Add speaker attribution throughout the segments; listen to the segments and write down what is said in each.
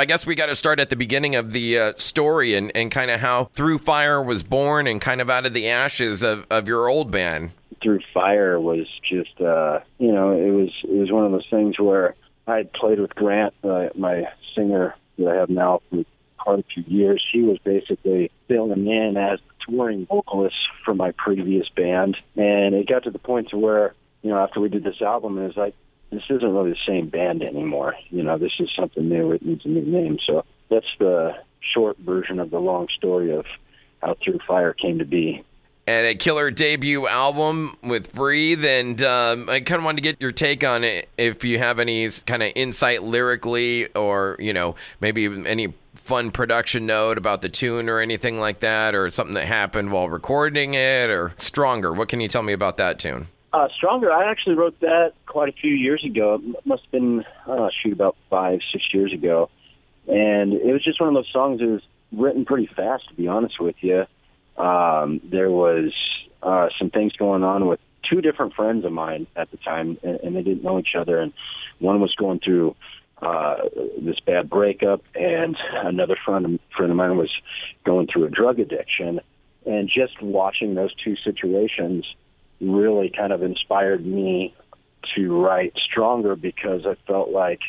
Speaker 1: I guess we got to start at the beginning of the uh, story and, and kind of how Through Fire was born and kind of out of the ashes of, of your old band.
Speaker 2: Through Fire was just, uh, you know, it was it was one of those things where I had played with Grant, uh, my singer that I have now for quite a few years. He was basically filling in as the touring vocalist for my previous band, and it got to the point to where, you know, after we did this album, it was like, this isn't really the same band anymore. You know, this is something new. It needs a new name. So that's the short version of the long story of how Through Fire came to be.
Speaker 1: And a killer debut album with Breathe. And um, I kind of wanted to get your take on it if you have any kind of insight lyrically or, you know, maybe any fun production note about the tune or anything like that or something that happened while recording it or Stronger. What can you tell me about that tune?
Speaker 2: Uh, Stronger, I actually wrote that quite a few years ago. It must have been, uh, shoot, about five, six years ago. And it was just one of those songs that was written pretty fast, to be honest with you. Um, there was uh, some things going on with two different friends of mine at the time, and, and they didn't know each other. And one was going through uh, this bad breakup, and another friend friend of mine was going through a drug addiction. And just watching those two situations really kind of inspired me to write stronger because I felt like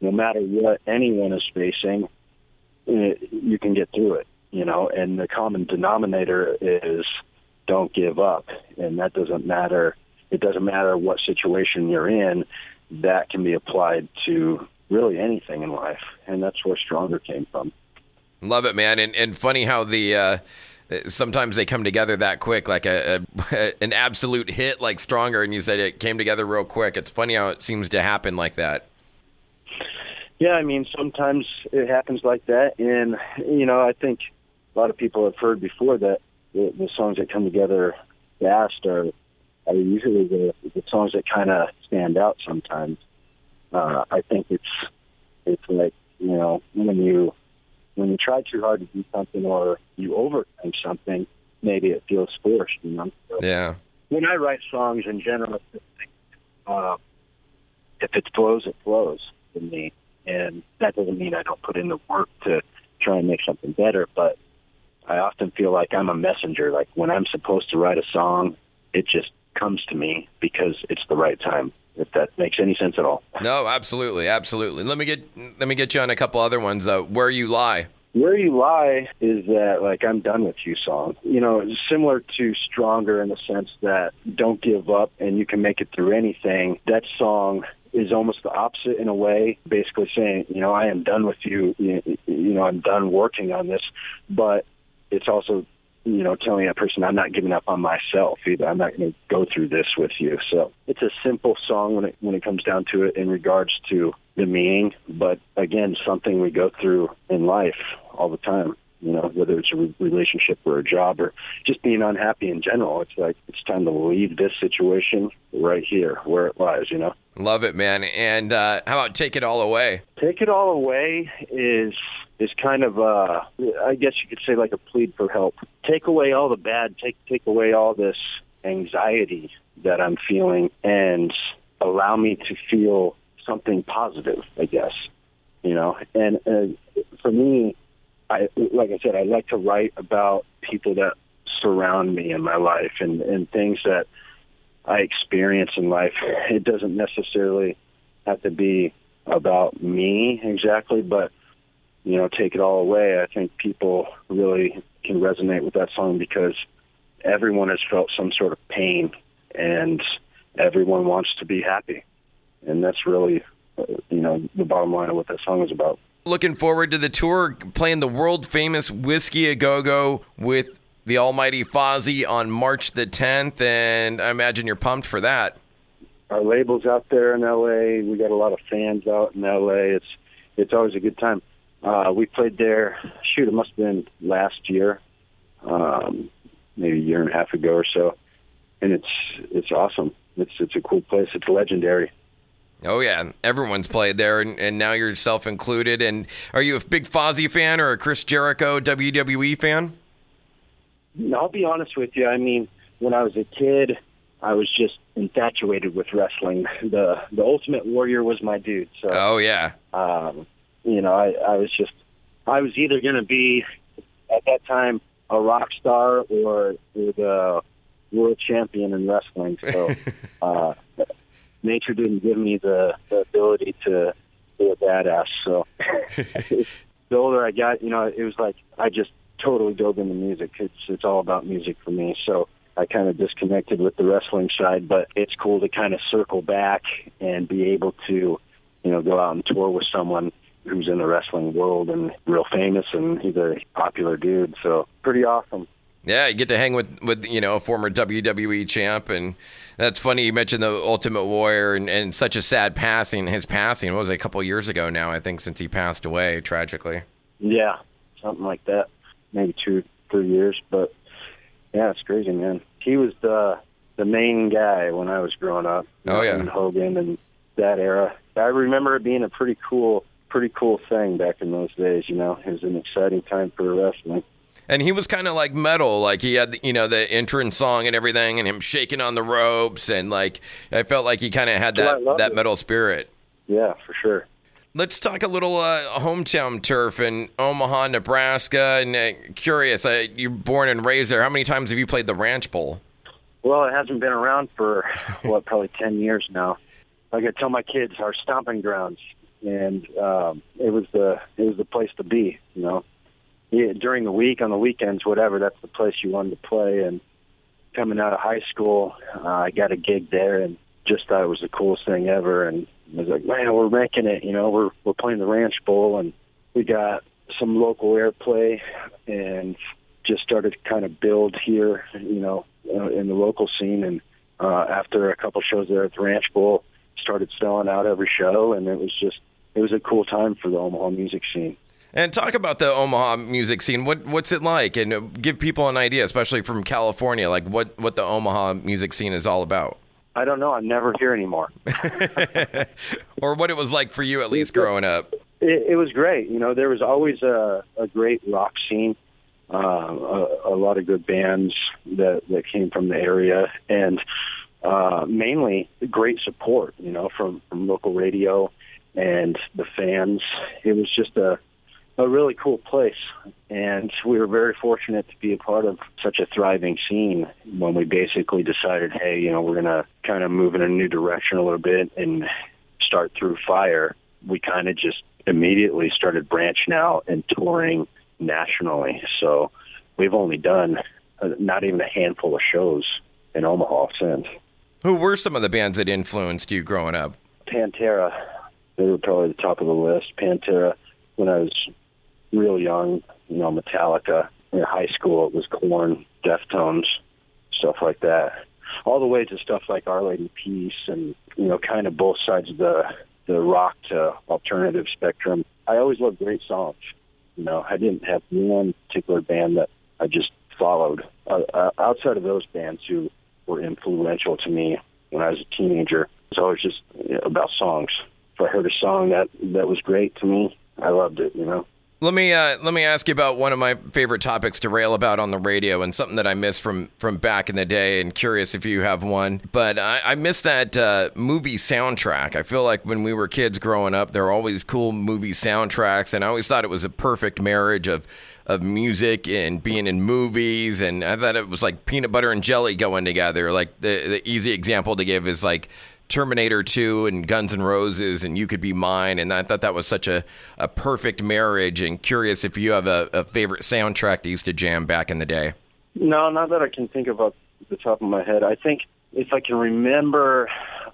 Speaker 2: no matter what anyone is facing, it, you can get through it, you know, and the common denominator is don't give up. And that doesn't matter. It doesn't matter what situation you're in. That can be applied to really anything in life. And that's where stronger came from.
Speaker 1: Love it, man. And, and funny how the, uh, sometimes they come together that quick, like a, a, an absolute hit, like Stronger, and you said it came together real quick. It's funny how it seems to happen like that.
Speaker 2: Yeah, I mean, sometimes it happens like that, and you know, I think a lot of people have heard before that the, the songs that come together fast are are usually the, the songs that kind of stand out. Sometimes, uh, I think it's it's like you know when you when you try too hard to do something or you overthink something, maybe it feels forced. You know.
Speaker 1: So yeah.
Speaker 2: When I write songs in general, uh, if it flows, it flows for me, and that doesn't mean I don't put in the work to try and make something better. But I often feel like I'm a messenger. Like when I'm supposed to write a song, it just comes to me because it's the right time if that makes any sense at all.
Speaker 1: No, absolutely, absolutely. Let me get let me get you on a couple other ones. Uh, Where you lie.
Speaker 2: Where you lie is that like I'm done with you song. You know, similar to Stronger in the sense that don't give up and you can make it through anything. That song is almost the opposite in a way, basically saying, you know, I am done with you. You know, I'm done working on this, but it's also you know, telling that person I'm not giving up on myself either. I'm not going to go through this with you. So it's a simple song when it when it comes down to it in regards to the meaning, but again, something we go through in life all the time. You know, whether it's a re- relationship or a job or just being unhappy in general. It's like it's time to leave this situation right here where it lies. You know.
Speaker 1: Love it, man. And uh, how about take it all away?
Speaker 2: Take it all away is is kind of uh I guess you could say like a plead for help. Take away all the bad, take take away all this anxiety that I'm feeling and allow me to feel something positive, I guess. You know, and uh, for me, I like I said, I like to write about people that surround me in my life and and things that I experience in life. It doesn't necessarily have to be about me exactly, but you know, take it all away. I think people really can resonate with that song because everyone has felt some sort of pain and everyone wants to be happy. And that's really, uh, you know, the bottom line of what that song is about.
Speaker 1: Looking forward to the tour, playing the world famous Whisky a Go Go with the almighty Fozzy on March the 10th. And I imagine you're pumped for that.
Speaker 2: Our label's out there in LA. We got a lot of fans out in LA. It's, it's always a good time. Uh, we played there. Shoot, it must have been last year, um, maybe a year and a half ago or so, and it's it's awesome. It's it's a cool place. It's legendary.
Speaker 1: Oh yeah, everyone's played there, and, and now yourself included. And are you a big Fozzy fan or a Chris Jericho WWE fan?
Speaker 2: I'll be honest with you. I mean, when I was a kid, I was just infatuated with wrestling. The the Ultimate Warrior was my dude. So,
Speaker 1: oh yeah.
Speaker 2: Um, you know, I, I was just, I was either going to be at that time a rock star or the world champion in wrestling. So, uh, nature didn't give me the, the ability to be a badass. So, the older I got, you know, it was like I just totally dove into music. It's it's all about music for me. So I kind of disconnected with the wrestling side, but it's cool to kind of circle back and be able to, you know, go out and tour with someone who's in the wrestling world and real famous and he's a popular dude. So pretty awesome.
Speaker 1: Yeah, you get to hang with with you know a former WWE champ, and that's funny. You mentioned the Ultimate Warrior and, and such a sad passing. His passing what was it, a couple years ago now, I think, since he passed away tragically.
Speaker 2: Yeah, something like that. Maybe two, three years, but yeah, it's crazy, man. He was the the main guy when I was growing up.
Speaker 1: Oh yeah,
Speaker 2: and Hogan and that era. I remember it being a pretty cool, pretty cool thing back in those days. You know, it was an exciting time for wrestling.
Speaker 1: And he was kind of like metal, like he had you know the entrance song and everything, and him shaking on the ropes, and like I felt like he kind of had that that it. metal spirit.
Speaker 2: Yeah, for sure.
Speaker 1: Let's talk a little uh, hometown turf in Omaha, Nebraska. And uh, curious, uh, you're born and raised there. How many times have you played the Ranch Bowl?
Speaker 2: Well, it hasn't been around for what probably ten years now. Like I tell my kids, our stomping grounds, and um, it was the it was the place to be. You know, during the week, on the weekends, whatever, that's the place you wanted to play. And coming out of high school, uh, I got a gig there and just thought it was the coolest thing ever. And I was like, man, we're making it. You know, we're we're playing the Ranch Bowl, and we got some local airplay, and just started to kind of build here. You know, uh, in the local scene. And uh, after a couple shows there at the Ranch Bowl, started selling out every show, and it was just it was a cool time for the Omaha music scene.
Speaker 1: And talk about the Omaha music scene. What what's it like? And give people an idea, especially from California, like what what the Omaha music scene is all about.
Speaker 2: I don't know. I'm never here anymore.
Speaker 1: or what it was like for you, at least growing up.
Speaker 2: It, it was great. You know, there was always a, a great rock scene, uh, a, a lot of good bands that that came from the area, and uh, mainly great support. You know, from from local radio and the fans. It was just a a really cool place. And we were very fortunate to be a part of such a thriving scene when we basically decided, hey, you know, we're going to kind of move in a new direction a little bit and start through fire. We kind of just immediately started branching out and touring nationally. So we've only done uh, not even a handful of shows in Omaha since.
Speaker 1: Who were some of the bands that influenced you growing up?
Speaker 2: Pantera. They were probably the top of the list. Pantera when I was real young, you know, Metallica. In high school, it was Korn, Deftones, stuff like that. All the way to stuff like Our Lady Peace and, you know, kind of both sides of the, the rock to alternative spectrum. I always loved great songs. You know, I didn't have one particular band that I just followed. Uh, uh, outside of those bands who were influential to me when I was a teenager, it was always just you know, about songs. If I heard a song that that was great to me, I loved it. You know.
Speaker 1: Let me uh, let me ask you about one of my favorite topics to rail about on the radio, and something that I missed from from back in the day. And curious if you have one, but I, I miss that uh, movie soundtrack. I feel like when we were kids growing up, there were always cool movie soundtracks, and I always thought it was a perfect marriage of of music and being in movies. And I thought it was like peanut butter and jelly going together. Like the the easy example to give is like Terminator 2 and Guns N' Roses and You Could Be Mine. And I thought that was such a, a perfect marriage. And curious if you have a, a favorite soundtrack that used to jam back in the day.
Speaker 2: No, not that I can think of off the top of my head. I think if I can remember,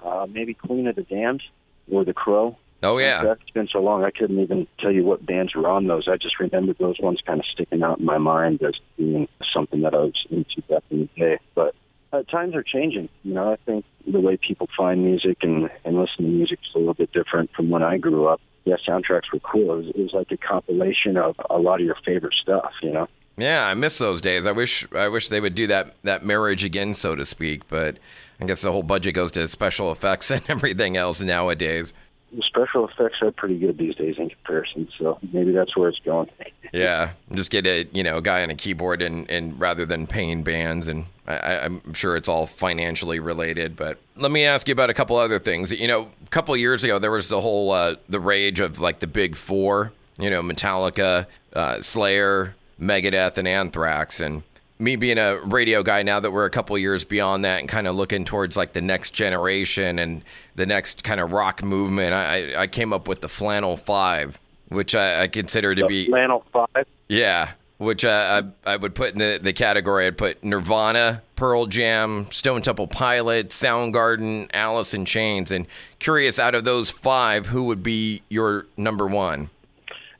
Speaker 2: uh, maybe Queen of the Damned or The Crow.
Speaker 1: Oh yeah,
Speaker 2: that's been so long I couldn't even tell you what bands were on those. I just remember those ones kind of sticking out in my mind as being something that I was into back in the day. But uh, times are changing. You know, I think the way people find music and and listen to music is a little bit different from when I grew up. Yeah, soundtracks were cool. It was, it was like a compilation of a lot of your favorite stuff. You know.
Speaker 1: Yeah, I miss those days. I wish I wish they would do that that marriage again, so to speak. But I guess the whole budget goes to special effects and everything else nowadays.
Speaker 2: The special effects are pretty good these days in comparison, so maybe that's where it's going.
Speaker 1: yeah, just get a you know a guy on a keyboard and and rather than paying bands, and I, I'm sure it's all financially related. But let me ask you about a couple other things. You know, a couple years ago there was the whole uh, the rage of like the big four. You know, Metallica, uh, Slayer, Megadeth, and Anthrax, and me being a radio guy now that we're a couple years beyond that and kind of looking towards like the next generation and the next kind of rock movement, I, I came up with the Flannel Five, which I, I consider to
Speaker 2: The
Speaker 1: be
Speaker 2: Flannel Five.
Speaker 1: yeah, which uh, I I would put in the, the category. I'd put Nirvana, Pearl Jam, Stone Temple Pilots, Soundgarden, Alice in Chains, and curious out of those five, who would be your number one?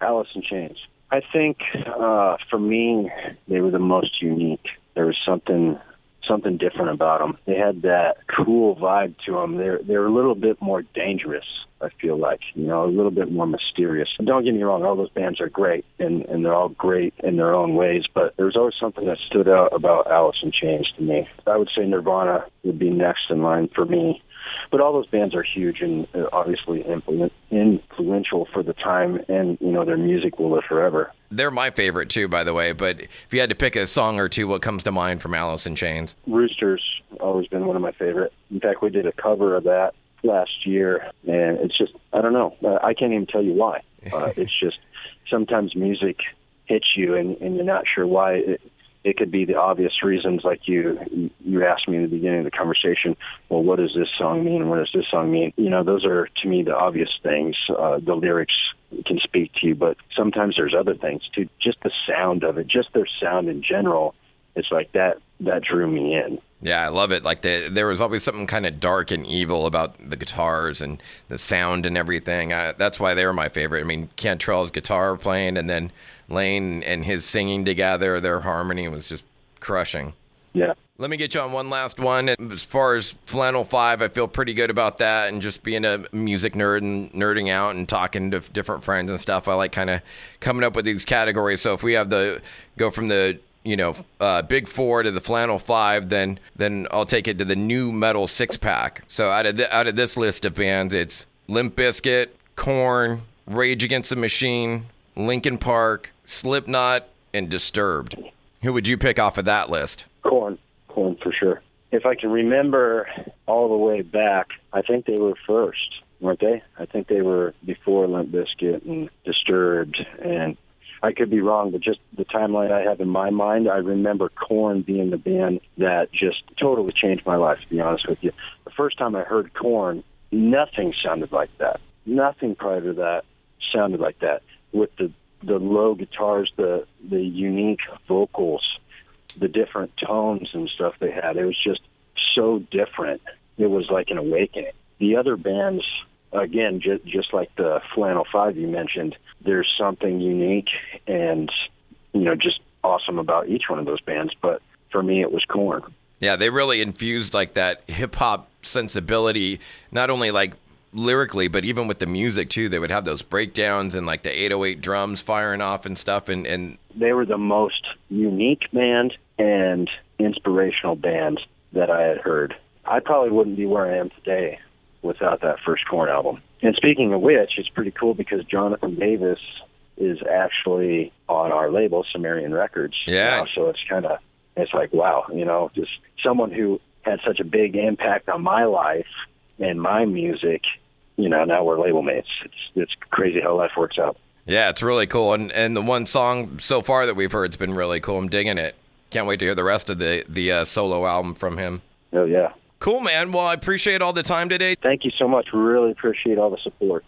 Speaker 2: Alice in Chains. I think uh, for me, they were the most unique. There was something something different about them. They had that cool vibe to them. They're they're a little bit more dangerous. I feel like you know a little bit more mysterious. And don't get me wrong, all those bands are great and and they're all great in their own ways. But there's always something that stood out about Alice in Chains to me. I would say Nirvana would be next in line for me. But all those bands are huge and uh, obviously influ- influential for the time, and you know their music will live forever.
Speaker 1: They're my favorite too, by the way. But if you had to pick a song or two, what comes to mind from Alice in Chains?
Speaker 2: Roosters always been one of my favorite. In fact, we did a cover of that last year, and it's just I don't know. Uh, I can't even tell you why. Uh, it's just sometimes music hits you, and, and you're not sure why. It, it could be the obvious reasons, like you you asked me in the beginning of the conversation. Well, what does this song mean? What does this song mean? You know, those are to me the obvious things. Uh, the lyrics can speak to you, but sometimes there's other things too. Just the sound of it, just their sound in general. It's like that that drew me in.
Speaker 1: Yeah, I love it. Like the, there was always something kind of dark and evil about the guitars and the sound and everything. I, that's why they were my favorite. I mean, Cantrell's guitar playing and then Lane and his singing together, their harmony was just crushing.
Speaker 2: Yeah.
Speaker 1: Let me get you on one last one. As far as Flannel Five, I feel pretty good about that, and just being a music nerd and nerding out and talking to different friends and stuff. I like kind of coming up with these categories. So if we have the go from the you know uh, big four to the flannel five, then then I'll take it to the nu metal six pack. So out of out of this list of bands, it's Limp Bizkit, Korn, Rage Against the Machine, Linkin Park, Slipknot, and Disturbed. Who would you pick off of that list?
Speaker 2: Korn, Korn for sure. If I can remember all the way back, I think they were first, weren't they? I think they were before Limp Bizkit and Disturbed, and I could be wrong, but just the timeline I have in my mind, I remember Korn being the band that just totally changed my life. To be honest with you, the first time I heard Korn, nothing sounded like that. Nothing prior to that sounded like that. With the the low guitars, the the unique vocals, the different tones and stuff they had. It was just so different. It was like an awakening. The other bands, again, just just like the Flannel Five you mentioned, there's something unique and you know just awesome about each one of those bands. But for me, it was Korn.
Speaker 1: Yeah, they really infused like that hip hop sensibility, not only like lyrically, but even with the music too. They would have those breakdowns and like the 808 drums firing off and stuff. And, and
Speaker 2: they were the most unique band and inspirational band that I had heard. I probably wouldn't be where I am today without that first Korn album. And speaking of which, it's pretty cool because Jonathan Davis is actually on our label, Sumerian Records.
Speaker 1: Yeah.
Speaker 2: Now, so it's kind of, it's like, wow, you know, just someone who had such a big impact on my life and my music, you know, now we're label mates. It's it's crazy how life works out.
Speaker 1: Yeah, it's really cool. And and the one song so far that we've heard's been really cool. I'm digging it. Can't wait to hear the rest of the the uh, solo album from him.
Speaker 2: Oh yeah.
Speaker 1: Cool, man. Well, I appreciate all the time today.
Speaker 2: Thank you so much. Really appreciate all the support.